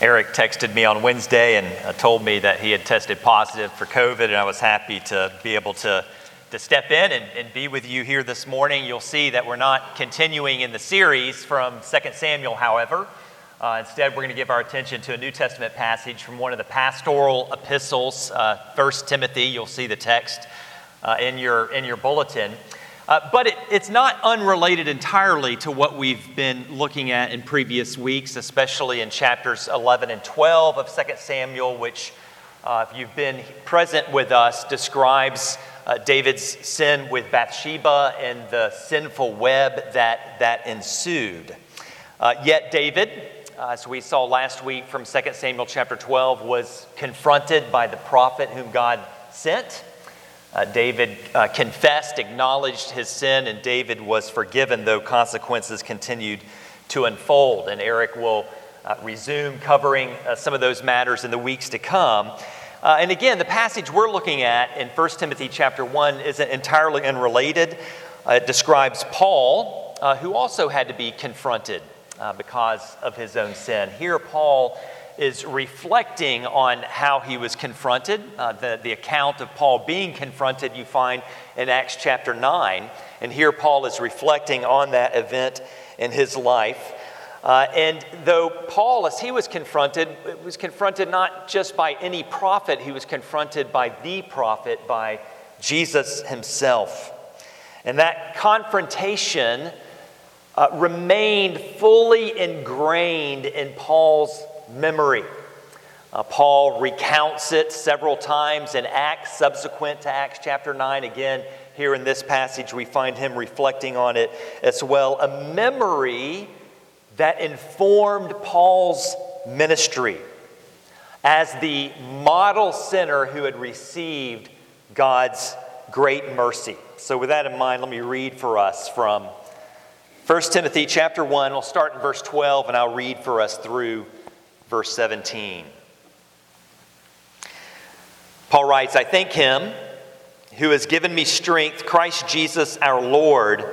Eric texted me on Wednesday and uh, told me that he had tested positive for COVID, and I was happy to be able to, to step in and, and be with you here this morning. You'll see that we're not continuing in the series from 2 Samuel, however. Uh, instead, we're going to give our attention to a New Testament passage from one of the pastoral epistles, uh, 1 Timothy. You'll see the text uh, in, your, in your bulletin. Uh, but it, it's not unrelated entirely to what we've been looking at in previous weeks, especially in chapters 11 and 12 of 2 Samuel, which, uh, if you've been present with us, describes uh, David's sin with Bathsheba and the sinful web that, that ensued. Uh, yet, David, as we saw last week from 2 Samuel chapter 12, was confronted by the prophet whom God sent. Uh, David uh, confessed, acknowledged his sin, and David was forgiven, though consequences continued to unfold. And Eric will uh, resume covering uh, some of those matters in the weeks to come. Uh, and again, the passage we're looking at in 1 Timothy chapter 1 isn't entirely unrelated. Uh, it describes Paul, who also had to be confronted because of his own sin. Here, Paul is reflecting on how he was confronted. Uh, the, the account of Paul being confronted you find in Acts chapter 9. And here Paul is reflecting on that event in his life. Uh, and though Paul, as he was confronted, was confronted not just by any prophet, he was confronted by the prophet, by Jesus himself. And that confrontation uh, remained fully ingrained in Paul's memory. Uh, Paul recounts it several times in Acts, subsequent to Acts chapter 9. Again, here in this passage, we find him reflecting on it as well. A memory that informed Paul's ministry as the model sinner who had received God's great mercy. So, with that in mind, let me read for us from 1 Timothy chapter 1. We'll start in verse 12, and I'll read for us through verse 17. Paul writes, I thank him who has given me strength, Christ Jesus our Lord,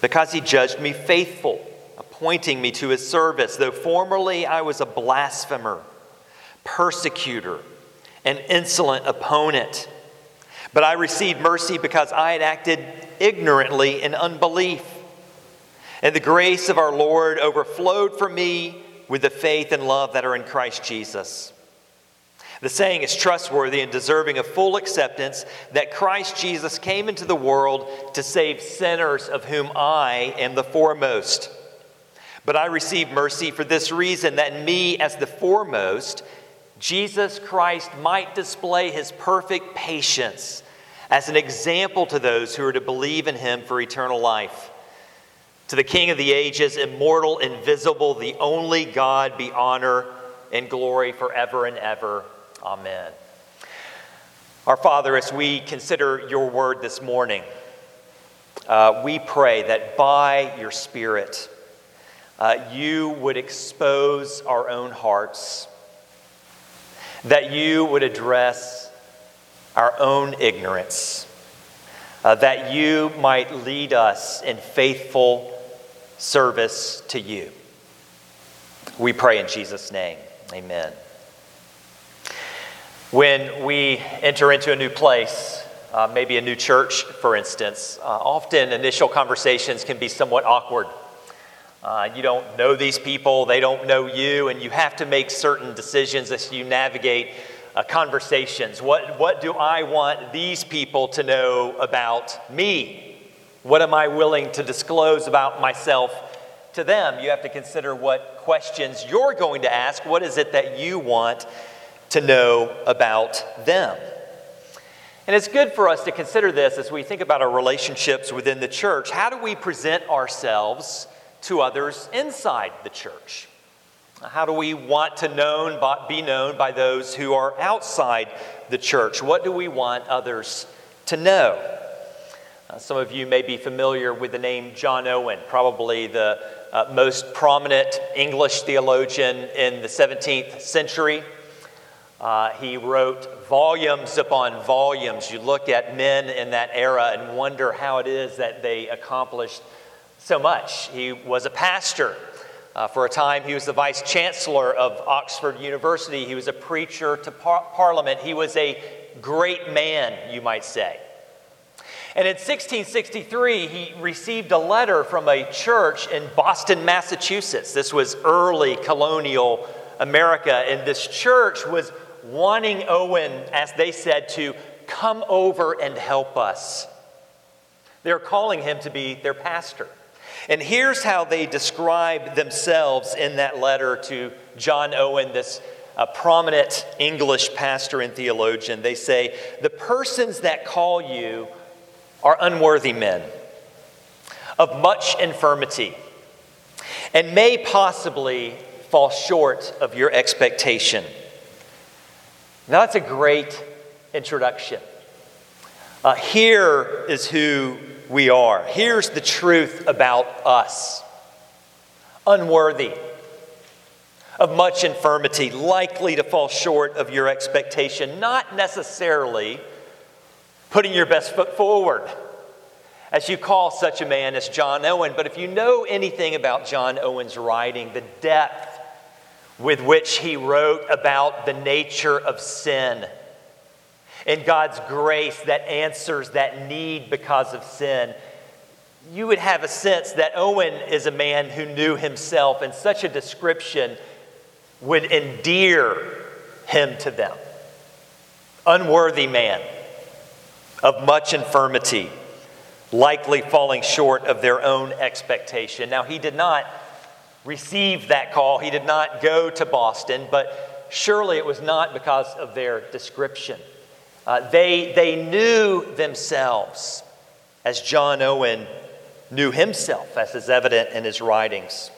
because he judged me faithful, appointing me to his service, though formerly I was a blasphemer, persecutor, an insolent opponent. But I received mercy because I had acted ignorantly in unbelief. And the grace of our Lord overflowed for me with the faith and love that are in Christ Jesus. The saying is trustworthy and deserving of full acceptance that Christ Jesus came into the world to save sinners, of whom I am the foremost. But I received mercy for this reason that me, as the foremost, Jesus Christ might display his perfect patience as an example to those who are to believe in him for eternal life. To the King of the ages, immortal, invisible, the only God, be honor and glory forever and ever. Amen. Our Father, as we consider your word this morning, uh, we pray that by your Spirit, uh, you would expose our own hearts, that you would address our own ignorance, uh, that you might lead us in faithful service to you. We pray in Jesus' name. Amen. When we enter into a new place, uh, maybe a new church, for instance, uh, often initial conversations can be somewhat awkward. Uh, you don't know these people, they don't know you, and you have to make certain decisions as you navigate uh, conversations. What, what do I want these people to know about me? What am I willing to disclose about myself to them? You have to consider what questions you're going to ask. What is it that you want to know about them? And it's good for us to consider this as we think about our relationships within the church. How do we present ourselves to others inside the church? How do we want to known, be known by those who are outside the church? What do we want others to know? Uh, some of you may be familiar with the name John Owen, probably the uh, most prominent English theologian in the 17th century. Uh, he wrote volumes upon volumes. You look at men in that era and wonder how it is that they accomplished so much. He was a pastor Uh, for a time, he was the vice chancellor of Oxford University. He was a preacher to par- Parliament. He was a great man, you might say. And in 1663, he received a letter from a church in Boston, Massachusetts. This was early colonial America, and this church was wanting Owen, as they said, to come over and help us. They're calling him to be their pastor. And here's how they describe themselves in that letter to John Owen, this uh, prominent English pastor and theologian. They say, The persons that call you are unworthy men of much infirmity and may possibly fall short of your expectation. Now, that's a great introduction. Uh, here is who we are. Here's the truth about us unworthy of much infirmity, likely to fall short of your expectation, not necessarily putting your best foot forward as you call such a man as John Owen. But if you know anything about John Owen's writing, the depth with which he wrote about the nature of sin and God's grace that answers that need because of sin, you would have a sense that Owen is a man who knew himself, and such a description would endear him to them. Unworthy man of much infirmity, likely falling short of their own expectation. Now, he did not receive that call, he did not go to Boston, but surely it was not because of their description. Uh, they, they knew themselves as John Owen knew himself, as is evident in his writings.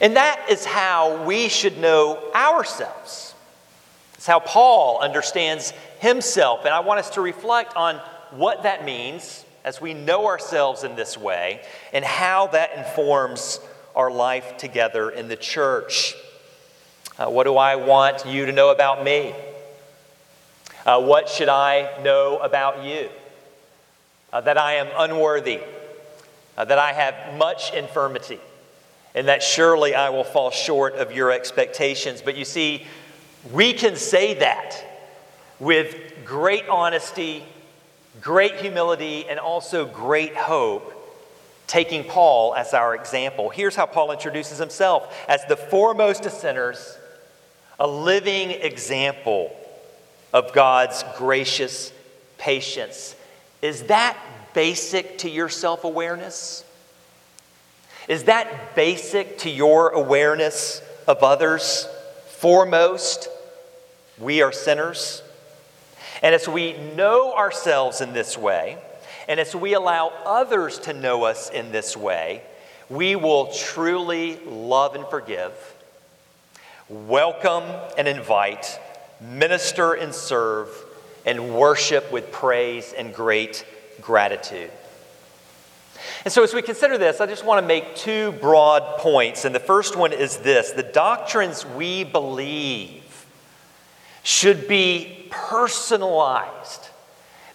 And that is how we should know ourselves. It's how Paul understands himself. And I want us to reflect on what that means as we know ourselves in this way and how that informs our life together in the church. Uh, what do I want you to know about me? Uh, what should I know about you? Uh, that I am unworthy, uh, that I have much infirmity, and that surely I will fall short of your expectations. But you see, we can say that with great honesty, great humility, and also great hope, taking Paul as our example. Here's how Paul introduces himself as the foremost of sinners, a living example of God's gracious patience. Is that basic to your self awareness? Is that basic to your awareness of others? Foremost, we are sinners. And as we know ourselves in this way, and as we allow others to know us in this way, we will truly love and forgive, welcome and invite, minister and serve, and worship with praise and great gratitude. And so, as we consider this, I just want to make two broad points. And the first one is this the doctrines we believe should be personalized.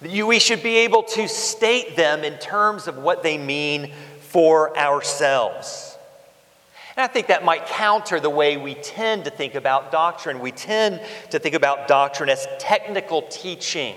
We should be able to state them in terms of what they mean for ourselves. And I think that might counter the way we tend to think about doctrine. We tend to think about doctrine as technical teaching,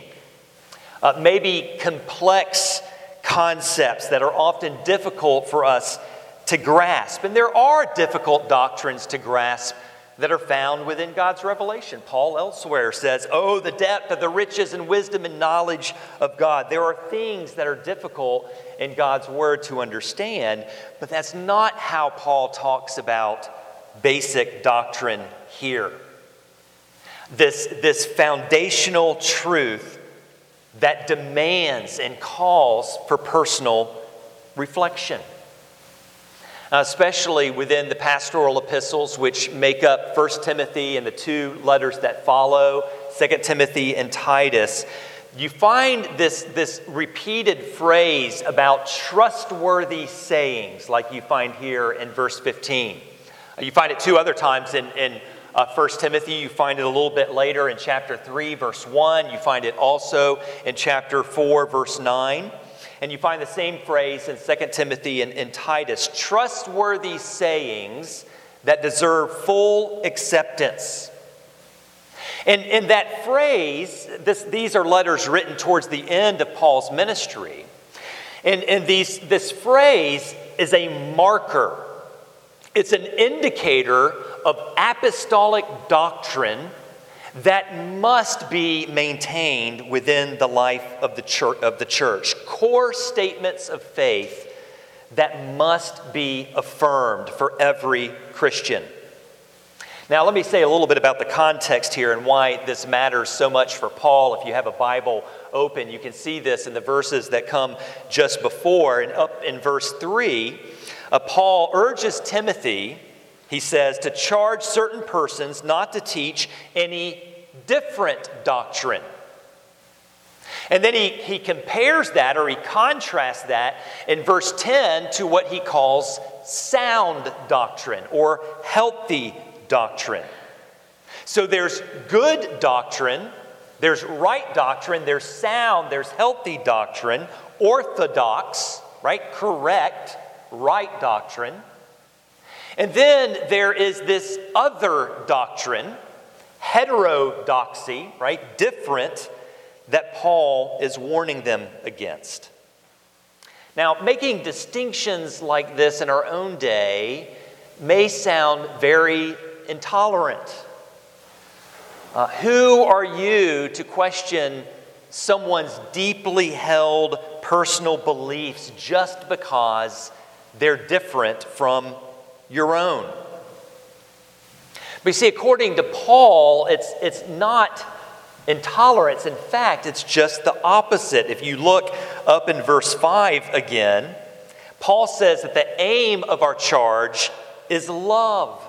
uh, maybe complex concepts that are often difficult for us to grasp. And there are difficult doctrines to grasp that are found within God's revelation. Paul elsewhere says, Oh, the depth of the riches and wisdom and knowledge of God. There are things that are difficult in God's word to understand, but that's not how Paul talks about basic doctrine here. This, this foundational truth that demands and calls for personal reflection. Uh, especially within the pastoral epistles, which make up 1 Timothy and the two letters that follow, 2 Timothy and Titus, you find this, this repeated phrase about trustworthy sayings, like you find here in verse 15. Uh, you find it two other times in, in uh, 1 Timothy. You find it a little bit later in chapter 3, verse 1. You find it also in chapter 4, verse 9. And you find the same phrase in 2 Timothy and, Titus trustworthy sayings that deserve full acceptance. And, in that phrase, this, these are letters written towards the end of Paul's ministry. And, and these, this phrase is a marker, it's an indicator of apostolic doctrine that must be maintained within the life of the church, of the church. Core statements of faith that must be affirmed for every Christian. Now, let me say a little bit about the context here and why this matters so much for Paul. If you have a Bible open, you can see this in the verses that come just before. And up in verse 3, uh, Paul urges Timothy, he says, to charge certain persons not to teach any different doctrine. And then he, he compares that or he contrasts that in verse 10 to what he calls sound doctrine or healthy doctrine. So there's good doctrine, there's right doctrine, there's sound, there's healthy doctrine, orthodox, right? Correct, right doctrine. And then there is this other doctrine, heterodoxy, right? Different, that Paul is warning them against. Now, making distinctions like this in our own day may sound very intolerant. Uh, who are you to question someone's deeply held personal beliefs just because they're different from your own? But you see, according to Paul, it's, it's not intolerance. In fact, it's just the opposite. If you look up in verse 5 again, Paul says that the aim of our charge is love.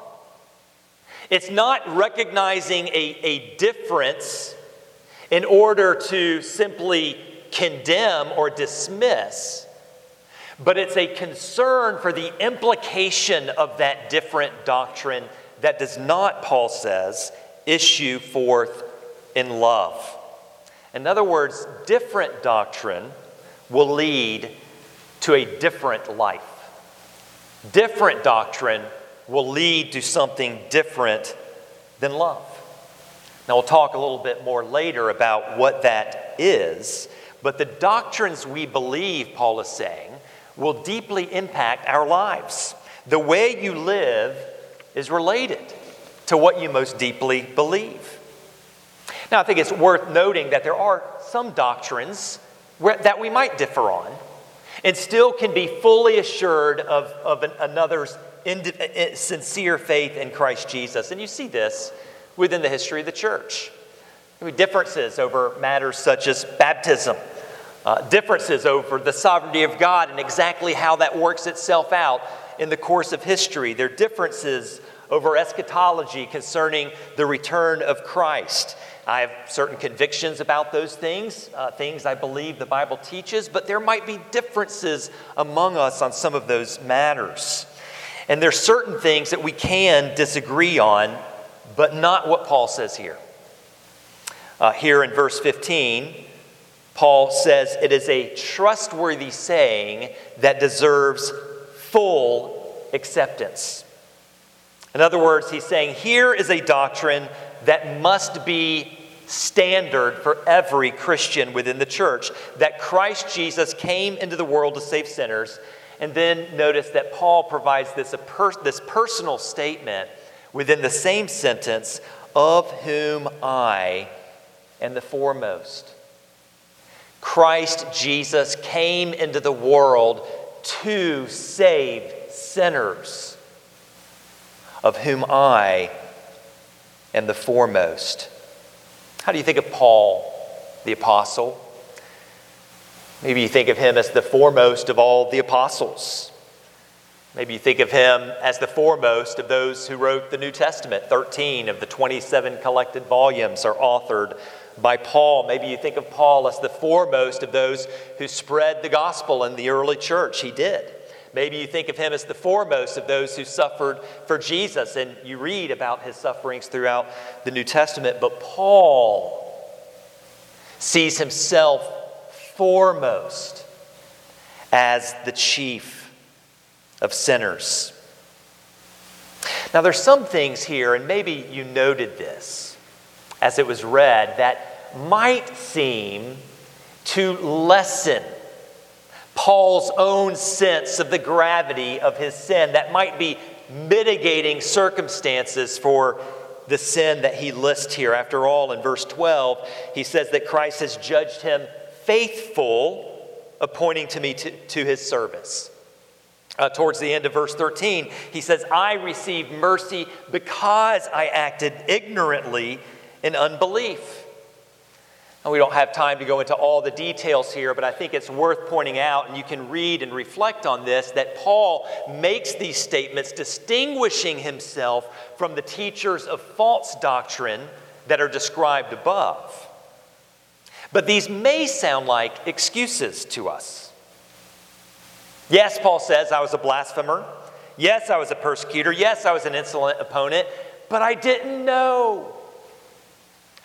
It's not recognizing a, a difference in order to simply condemn or dismiss, but it's a concern for the implication of that different doctrine that does not, Paul says, issue forth in love. In other words, different doctrine will lead to a different life. Different doctrine will lead to something different than love. Now, we'll talk a little bit more later about what that is, but the doctrines we believe, Paul is saying, will deeply impact our lives. The way you live is related to what you most deeply believe. Now, I think it's worth noting that there are some doctrines where, that we might differ on and still can be fully assured of, of an, another's uh, uh, sincere faith in Christ Jesus. And you see this within the history of the church. Differences over matters such as baptism, uh, differences over the sovereignty of God and exactly how that works itself out in the course of history. There are differences over eschatology concerning the return of Christ. I have certain convictions about those things, uh, things I believe the Bible teaches, but there might be differences among us on some of those matters. And there's certain things that we can disagree on, but not what Paul says here. Uh, here in verse 15, Paul says it is a trustworthy saying that deserves full acceptance. In other words, he's saying here is a doctrine that must be standard for every Christian within the church that Christ Jesus came into the world to save sinners and then notice that Paul provides this, this personal statement within the same sentence of whom I am the foremost. Christ Jesus came into the world to save sinners, of whom I am the foremost. How do you think of Paul, the apostle? Maybe you think of him as the foremost of all the apostles. Maybe you think of him as the foremost of those who wrote the New Testament. 13 of the 27 collected volumes are authored by Paul. Maybe you think of Paul as the foremost of those who spread the gospel in the early church. He did. Maybe you think of him as the foremost of those who suffered for Jesus, and you read about his sufferings throughout the New Testament. But Paul sees himself foremost as the chief of sinners. Now, there's some things here, and maybe you noted this as it was read, that might seem to lessen Paul's own sense of the gravity of his sin, that might be mitigating circumstances for the sin that he lists here. After all, in verse 12, he says that Christ has judged him faithful, appointing to me to, to his service. Uh, towards the end of verse 13, he says, I received mercy because I acted ignorantly in unbelief. And we don't have time to go into all the details here, but I think it's worth pointing out, and you can read and reflect on this, that Paul makes these statements distinguishing himself from the teachers of false doctrine that are described above. But these may sound like excuses to us. Yes, Paul says, I was a blasphemer. Yes, I was a persecutor. Yes, I was an insolent opponent, but I didn't know.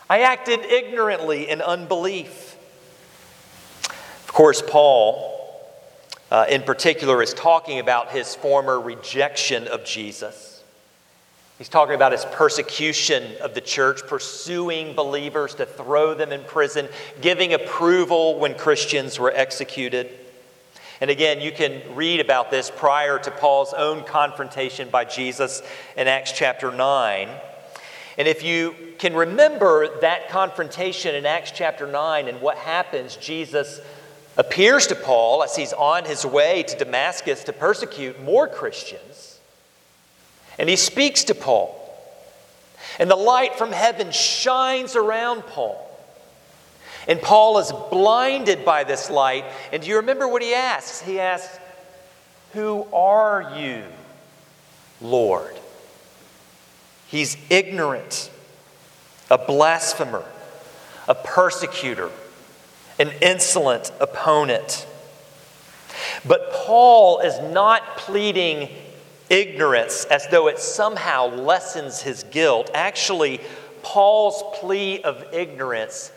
I acted ignorantly in unbelief. Of course, Paul, uh, in particular, is talking about his former rejection of Jesus. He's talking about his persecution of the church, pursuing believers to throw them in prison, giving approval when Christians were executed. And again, you can read about this prior to Paul's own confrontation by Jesus in Acts chapter 9. And if you can remember that confrontation in Acts chapter 9 and what happens, Jesus appears to Paul as he's on his way to Damascus to persecute more Christians. And he speaks to Paul. And the light from heaven shines around Paul. And Paul is blinded by this light. And do you remember what he asks? He asks, Who are you, Lord? He's ignorant, a blasphemer, a persecutor, an insolent opponent. But Paul is not pleading ignorance as though it somehow lessens his guilt. Actually, Paul's plea of ignorance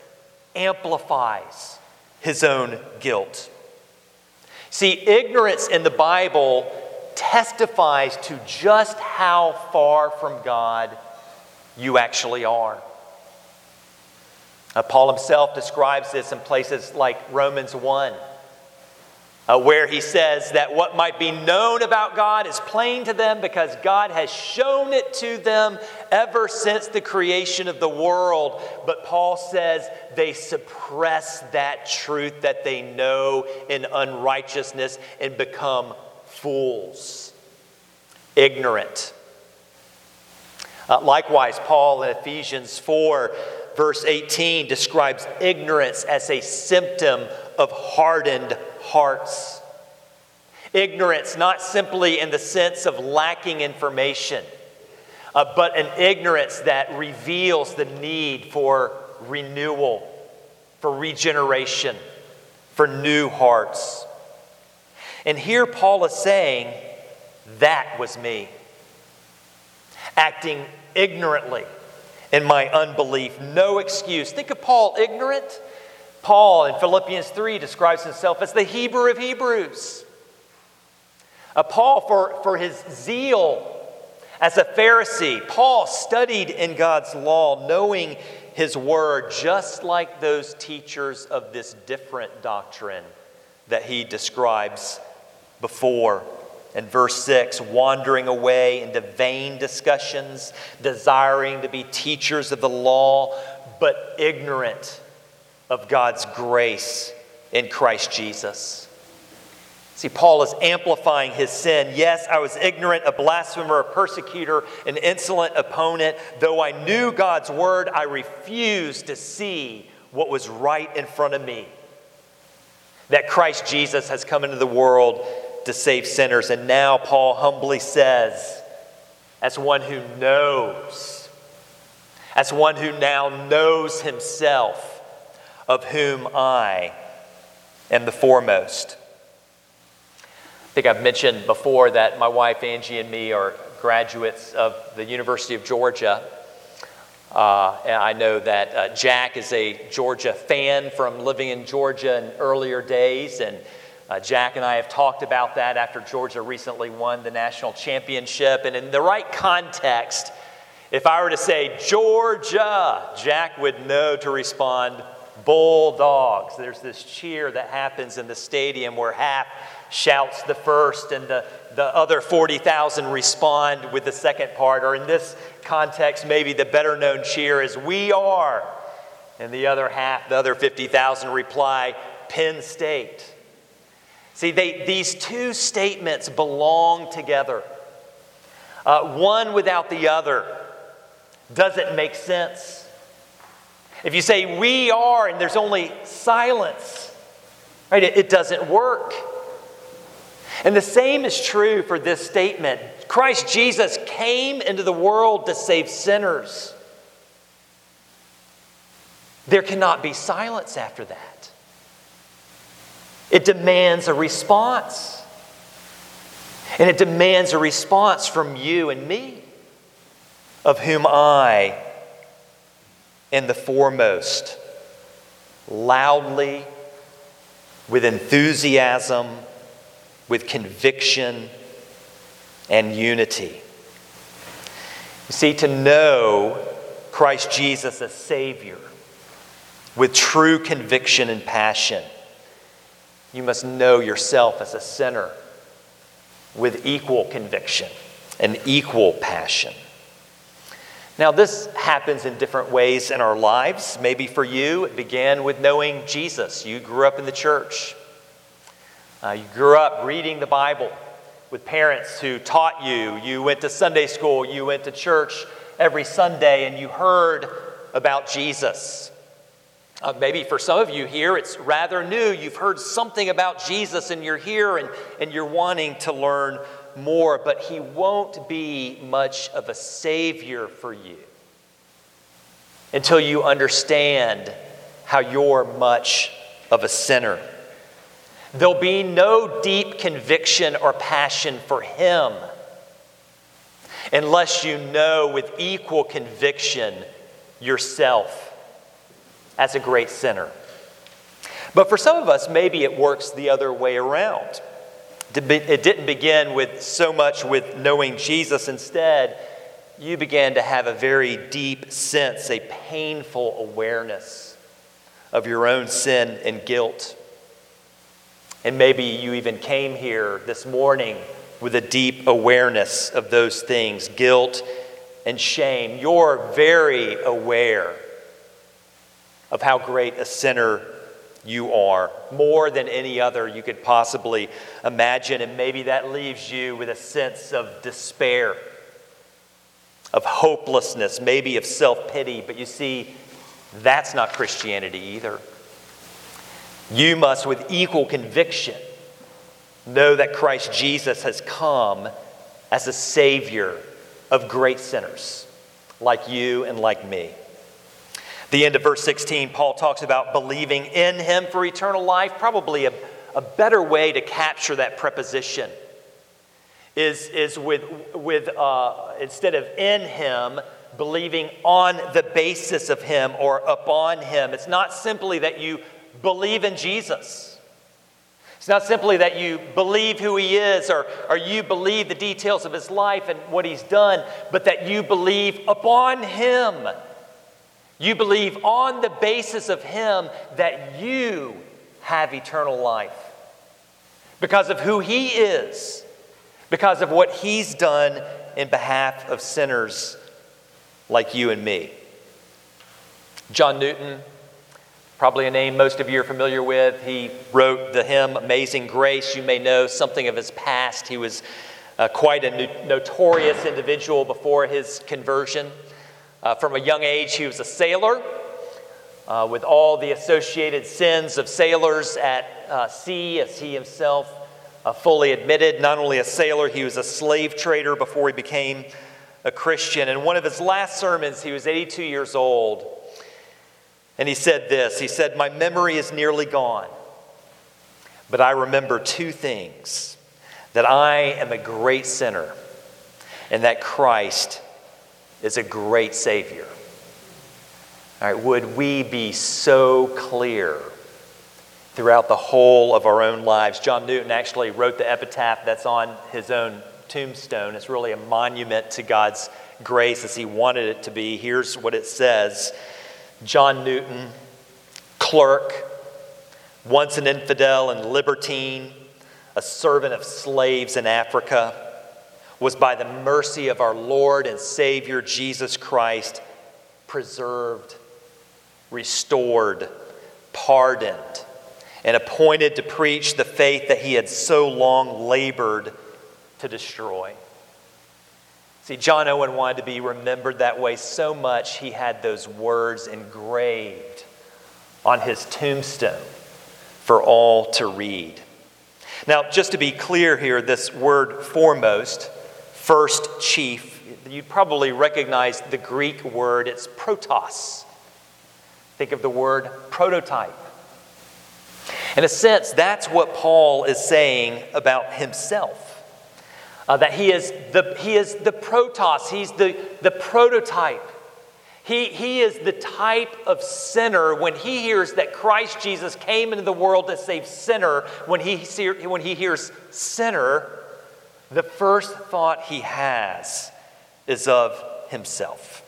amplifies his own guilt. See, ignorance in the Bible testifies to just how far from God you actually are. Uh, Paul himself describes this in places like Romans 1, uh, where he says that what might be known about God is plain to them because God has shown it to them ever since the creation of the world. But Paul says they suppress that truth that they know in unrighteousness and become fools, ignorant. Uh, likewise, Paul in Ephesians 4, verse 18, describes ignorance as a symptom of hardened hearts. Ignorance, not simply in the sense of lacking information, uh, but an ignorance that reveals the need for renewal, for regeneration, for new hearts. And here Paul is saying, That was me. Acting ignorantly in my unbelief. No excuse. Think of Paul ignorant. Paul in Philippians 3 describes himself as the Hebrew of Hebrews. Uh, Paul, for, for his zeal as a Pharisee, Paul studied in God's law, knowing his word, just like those teachers of this different doctrine that he describes before. In verse 6, wandering away into vain discussions, desiring to be teachers of the law, but ignorant of God's grace in Christ Jesus. See, Paul is amplifying his sin. Yes, I was ignorant, a blasphemer, a persecutor, an insolent opponent. Though I knew God's word, I refused to see what was right in front of me. That Christ Jesus has come into the world to save sinners. And now Paul humbly says, as one who knows, as one who now knows himself, of whom I am the foremost. I think I've mentioned before that my wife Angie and me are graduates of the University of Georgia. Uh, and I know that uh, Jack is a Georgia fan from living in Georgia in earlier days, and Uh, Jack and I have talked about that after Georgia recently won the national championship. And in the right context, if I were to say Georgia, Jack would know to respond Bulldogs. There's this cheer that happens in the stadium where half shouts the first and the, the other 40,000 respond with the second part. Or in this context, maybe the better known cheer is We are. And the other half, the other 50,000 reply Penn State. See, they, these two statements belong together. Uh, one without the other doesn't make sense. If you say we are and there's only silence, right, it, it doesn't work. And the same is true for this statement Christ Jesus came into the world to save sinners. There cannot be silence after that. It demands a response. And it demands a response from you and me, of whom I am the foremost, loudly, with enthusiasm, with conviction and unity. You see, to know Christ Jesus as Savior with true conviction and passion you must know yourself as a sinner with equal conviction and equal passion. Now, this happens in different ways in our lives. Maybe for you, it began with knowing Jesus. You grew up in the church, uh, you grew up reading the Bible with parents who taught you. You went to Sunday school, you went to church every Sunday, and you heard about Jesus. Uh, maybe for some of you here, it's rather new. You've heard something about Jesus and you're here and, and you're wanting to learn more, but he won't be much of a savior for you until you understand how you're much of a sinner. There'll be no deep conviction or passion for him unless you know with equal conviction yourself as a great sinner. But for some of us, maybe it works the other way around. It didn't begin with so much with knowing Jesus. Instead, you began to have a very deep sense, a painful awareness of your own sin and guilt. And maybe you even came here this morning with a deep awareness of those things guilt and shame. You're very aware of how great a sinner you are, more than any other you could possibly imagine. And maybe that leaves you with a sense of despair, of hopelessness, maybe of self pity. But you see, that's not Christianity either. You must, with equal conviction, know that Christ Jesus has come as a Savior of great sinners like you and like me. The end of verse 16, Paul talks about believing in him for eternal life. Probably a, a better way to capture that preposition is, is with, with uh, instead of in him, believing on the basis of him or upon him. It's not simply that you believe in Jesus. It's not simply that you believe who he is or, or you believe the details of his life and what he's done, but that you believe upon him you believe on the basis of Him that you have eternal life because of who He is, because of what He's done in behalf of sinners like you and me. John Newton, probably a name most of you are familiar with, he wrote the hymn Amazing Grace. You may know something of his past. He was uh, quite a notorious individual before his conversion. Uh, from a young age, he was a sailor uh, with all the associated sins of sailors at uh, sea, as he himself uh, fully admitted. Not only a sailor, he was a slave trader before he became a Christian. In one of his last sermons, he was 82 years old, and he said this He said, My memory is nearly gone, but I remember two things that I am a great sinner, and that Christ is a great Savior. All right, would we be so clear throughout the whole of our own lives. John Newton actually wrote the epitaph that's on his own tombstone. It's really a monument to God's grace as he wanted it to be. Here's what it says John Newton, clerk, once an infidel and libertine, a servant of slaves in Africa, was by the mercy of our Lord and Savior Jesus Christ preserved, restored, pardoned, and appointed to preach the faith that he had so long labored to destroy. See, John Owen wanted to be remembered that way so much, he had those words engraved on his tombstone for all to read. Now, just to be clear here, this word foremost, first chief, you'd probably recognize the Greek word, it's protos. Think of the word prototype. In a sense, that's what Paul is saying about himself. Uh, that he is, the, he is the protos, he's the, the prototype. He, he is the type of sinner when he hears that Christ Jesus came into the world to save sinner. When he, when he hears sinner, the first thought he has is of himself.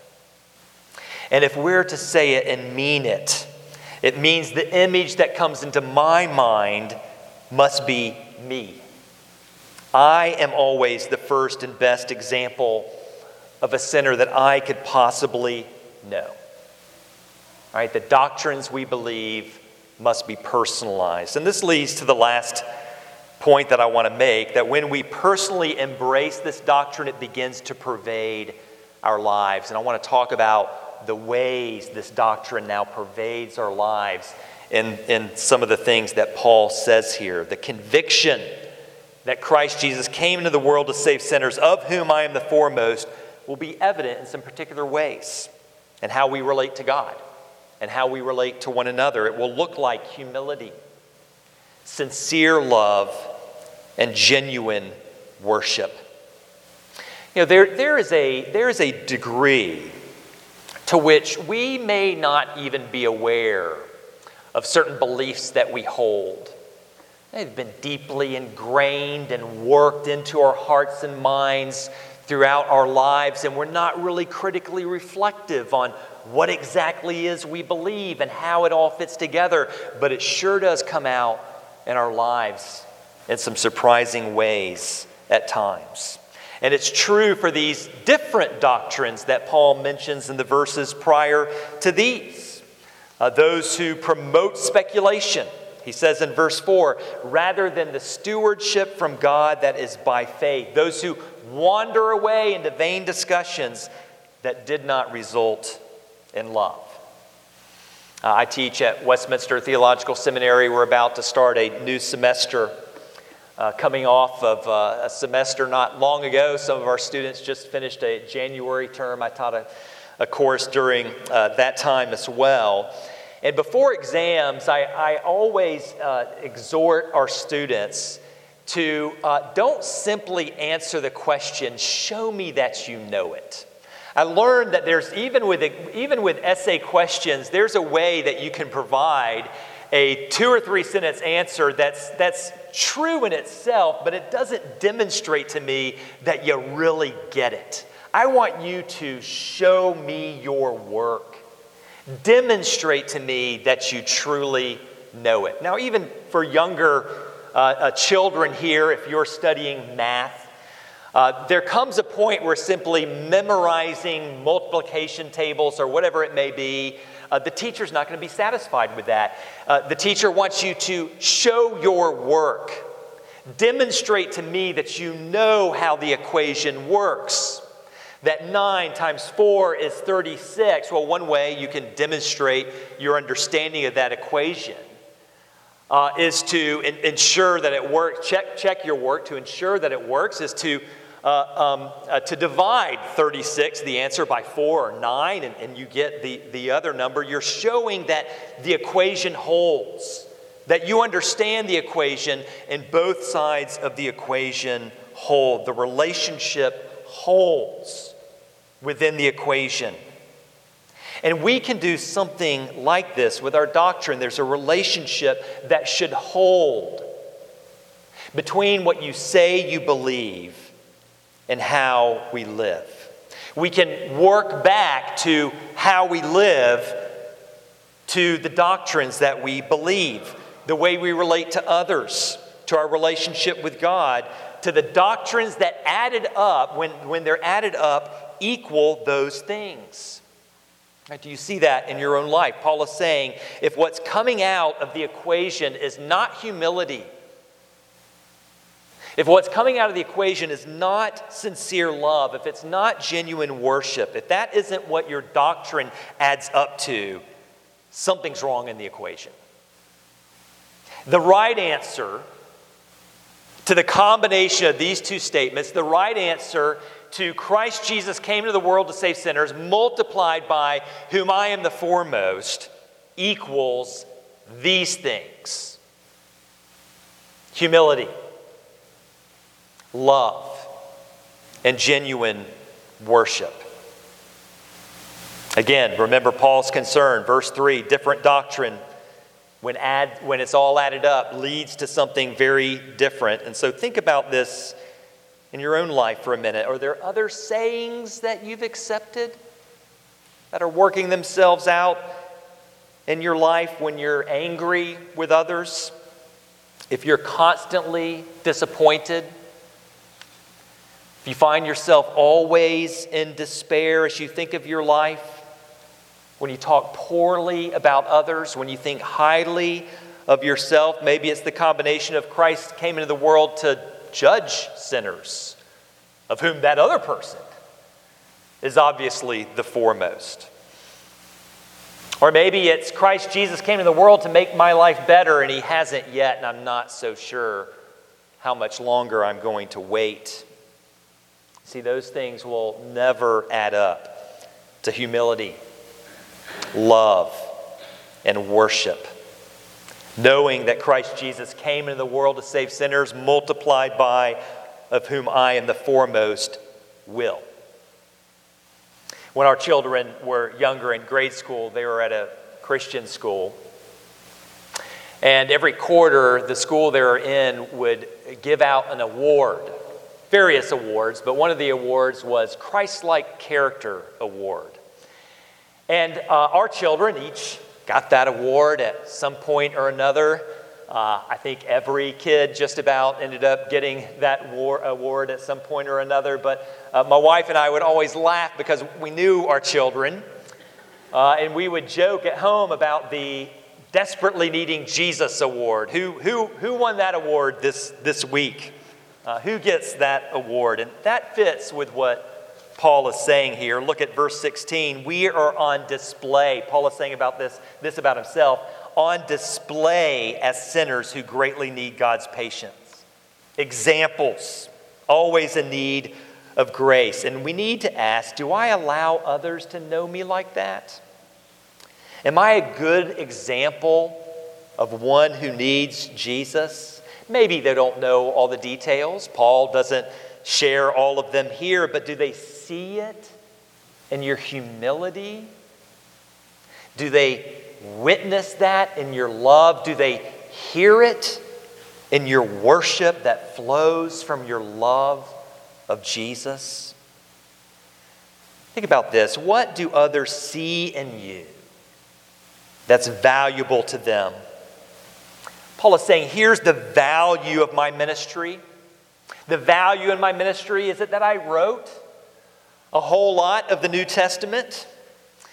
And if we're to say it and mean it, it means the image that comes into my mind must be me. I am always the first and best example of a sinner that I could possibly know. All right, the doctrines we believe must be personalized. And this leads to the last point that I want to make that when we personally embrace this doctrine, it begins to pervade our lives. And I want to talk about the ways this doctrine now pervades our lives and, in some of the things that Paul says here. The conviction that Christ Jesus came into the world to save sinners, of whom I am the foremost, will be evident in some particular ways and how we relate to God and how we relate to one another. It will look like humility, sincere love, and genuine worship. You know, there, there, is a, there is a degree to which we may not even be aware of certain beliefs that we hold. They've been deeply ingrained and worked into our hearts and minds throughout our lives, and we're not really critically reflective on what exactly is we believe and how it all fits together, but it sure does come out in our lives in some surprising ways at times. And it's true for these different doctrines that Paul mentions in the verses prior to these. Uh, those who promote speculation, he says in verse 4, rather than the stewardship from God that is by faith. Those who wander away into vain discussions that did not result in love. Uh, I teach at Westminster Theological Seminary. We're about to start a new semester. Uh, coming off of uh, a semester not long ago, some of our students just finished a January term. I taught a, a course during uh, that time as well. And before exams, I, I always uh, exhort our students to uh, don't simply answer the question, show me that you know it. I learned that there's, even with, even with essay questions, there's a way that you can provide a two or three sentence answer that's, that's true in itself, but it doesn't demonstrate to me that you really get it. I want you to show me your work. Demonstrate to me that you truly know it. Now, even for younger uh, uh, children here, if you're studying math, uh, there comes a point where simply memorizing multiplication tables or whatever it may be, uh, the teacher's not going to be satisfied with that. Uh, the teacher wants you to show your work. Demonstrate to me that you know how the equation works that 9 times 4 is 36. Well, one way you can demonstrate your understanding of that equation uh, is to in- ensure that it works. Check, check your work to ensure that it works, is to, uh, um, uh, to divide 36, the answer, by 4 or 9, and, and you get the, the other number. You're showing that the equation holds, that you understand the equation, and both sides of the equation hold. The relationship holds within the equation. And we can do something like this with our doctrine. There's a relationship that should hold between what you say you believe and how we live. We can work back to how we live to the doctrines that we believe, the way we relate to others, to our relationship with God, to the doctrines that added up, when, when they're added up, equal those things. Do you see that in your own life? Paul is saying if what's coming out of the equation is not humility, if what's coming out of the equation is not sincere love, if it's not genuine worship, if that isn't what your doctrine adds up to, something's wrong in the equation. The right answer to the combination of these two statements, the right answer to Christ Jesus came into the world to save sinners, multiplied by whom I am the foremost, equals these things humility, love, and genuine worship. Again, remember Paul's concern, verse 3 different doctrine, when, add, when it's all added up, leads to something very different. And so think about this in your own life for a minute. Are there other sayings that you've accepted that are working themselves out in your life when you're angry with others? If you're constantly disappointed, if you find yourself always in despair as you think of your life, when you talk poorly about others, when you think highly of yourself, maybe it's the combination of Christ came into the world to judge sinners, of whom that other person is obviously the foremost. Or maybe it's Christ Jesus came to the world to make my life better, and he hasn't yet, and I'm not so sure how much longer I'm going to wait. See, those things will never add up to humility, love, and worship knowing that Christ Jesus came into the world to save sinners, multiplied by of whom I am the foremost will. When our children were younger in grade school, they were at a Christian school. And every quarter, the school they were in would give out an award, various awards, but one of the awards was Christ like Character Award. And uh, our children each got that award at some point or another. Uh, I think every kid just about ended up getting that war, award at some point or another. But uh, my wife and I would always laugh because we knew our children. Uh, and we would joke at home about the Desperately Needing Jesus Award. Who, who, who won that award this, this week? Uh, who gets that award? And that fits with what Paul is saying here. Look at verse 16. We are on display. Paul is saying about this, this about himself on display as sinners who greatly need God's patience. Examples, always in need of grace. And we need to ask do I allow others to know me like that? Am I a good example of one who needs Jesus? Maybe they don't know all the details. Paul doesn't share all of them here, but do they see it in your humility? Do they witness that in your love? Do they hear it in your worship that flows from your love of Jesus? Think about this. What do others see in you that's valuable to them? Paul is saying, here's the value of my ministry. The value in my ministry is it that I wrote a whole lot of the New Testament?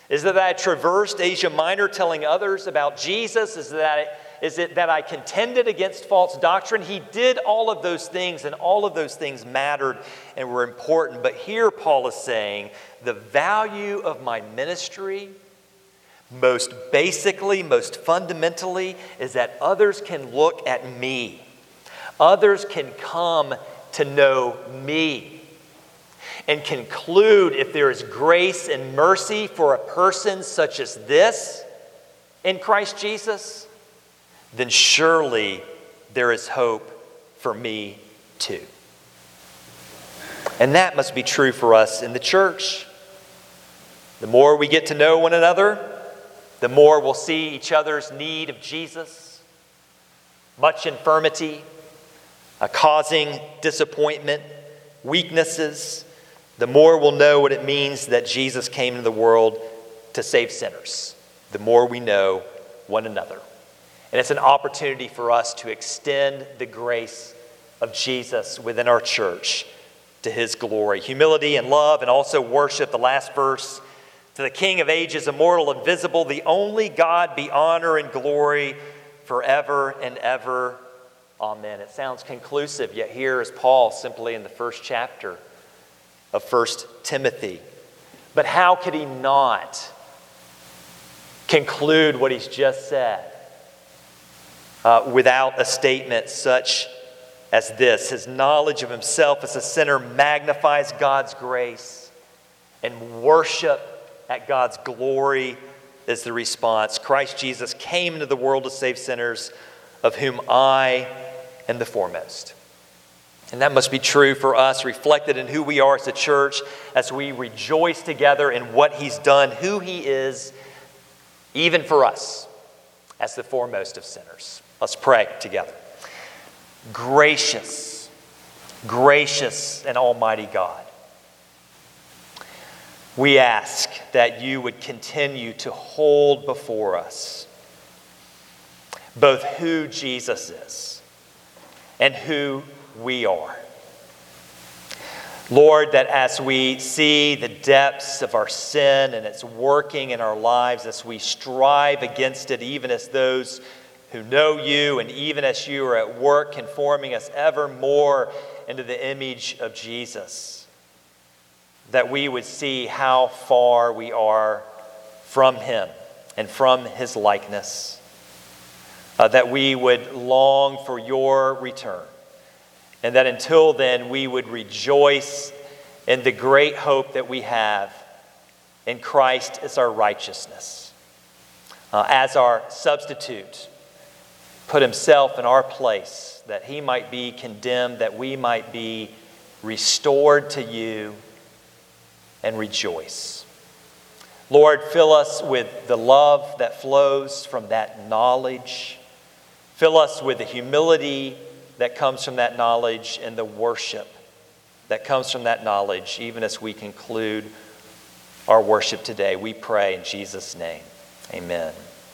Is that I traversed Asia Minor telling others about Jesus? Is, that it that I contended against false doctrine? He did all of those things, and all of those things mattered and were important. But here Paul is saying the value of my ministry, most basically, most fundamentally, is that others can look at me. Others can come to know me and conclude if there is grace and mercy for a person such as this in Christ Jesus, then surely there is hope for me too. And that must be true for us in the church. The more we get to know one another, the more we'll see each other's need of Jesus, much infirmity, causing disappointment, weaknesses, the more we'll know what it means that Jesus came into the world to save sinners, the more we know one another. And it's an opportunity for us to extend the grace of Jesus within our church to his glory. Humility and love, and also worship, the last verse. To the King of ages, immortal, invisible, the only God, be honor and glory forever and ever. Amen. It sounds conclusive, yet here is Paul simply in the first chapter of 1 Timothy. But how could he not conclude what he's just said uh, without a statement such as this? His knowledge of himself as a sinner magnifies God's grace, and worship at God's glory is the response. Christ Jesus came into the world to save sinners, of whom I am the foremost. And that must be true for us, reflected in who we are as a church, as we rejoice together in what He's done, who He is, even for us as the foremost of sinners. Let's pray together. Gracious, gracious and almighty God, we ask that you would continue to hold before us both who Jesus is and who we are. Lord, that as we see the depths of our sin and its working in our lives, as we strive against it, even as those who know you, and even as you are at work conforming us ever more into the image of Jesus, that we would see how far we are from him and from his likeness, uh, that we would long for your return and that until then, we would rejoice in the great hope that we have in Christ as our righteousness, uh, as our substitute, put himself in our place that he might be condemned, that we might be restored to you and rejoice. Lord, fill us with the love that flows from that knowledge. Fill us with the humility that comes from that knowledge and the worship that comes from that knowledge, even as we conclude our worship today. We pray in Jesus' name. Amen.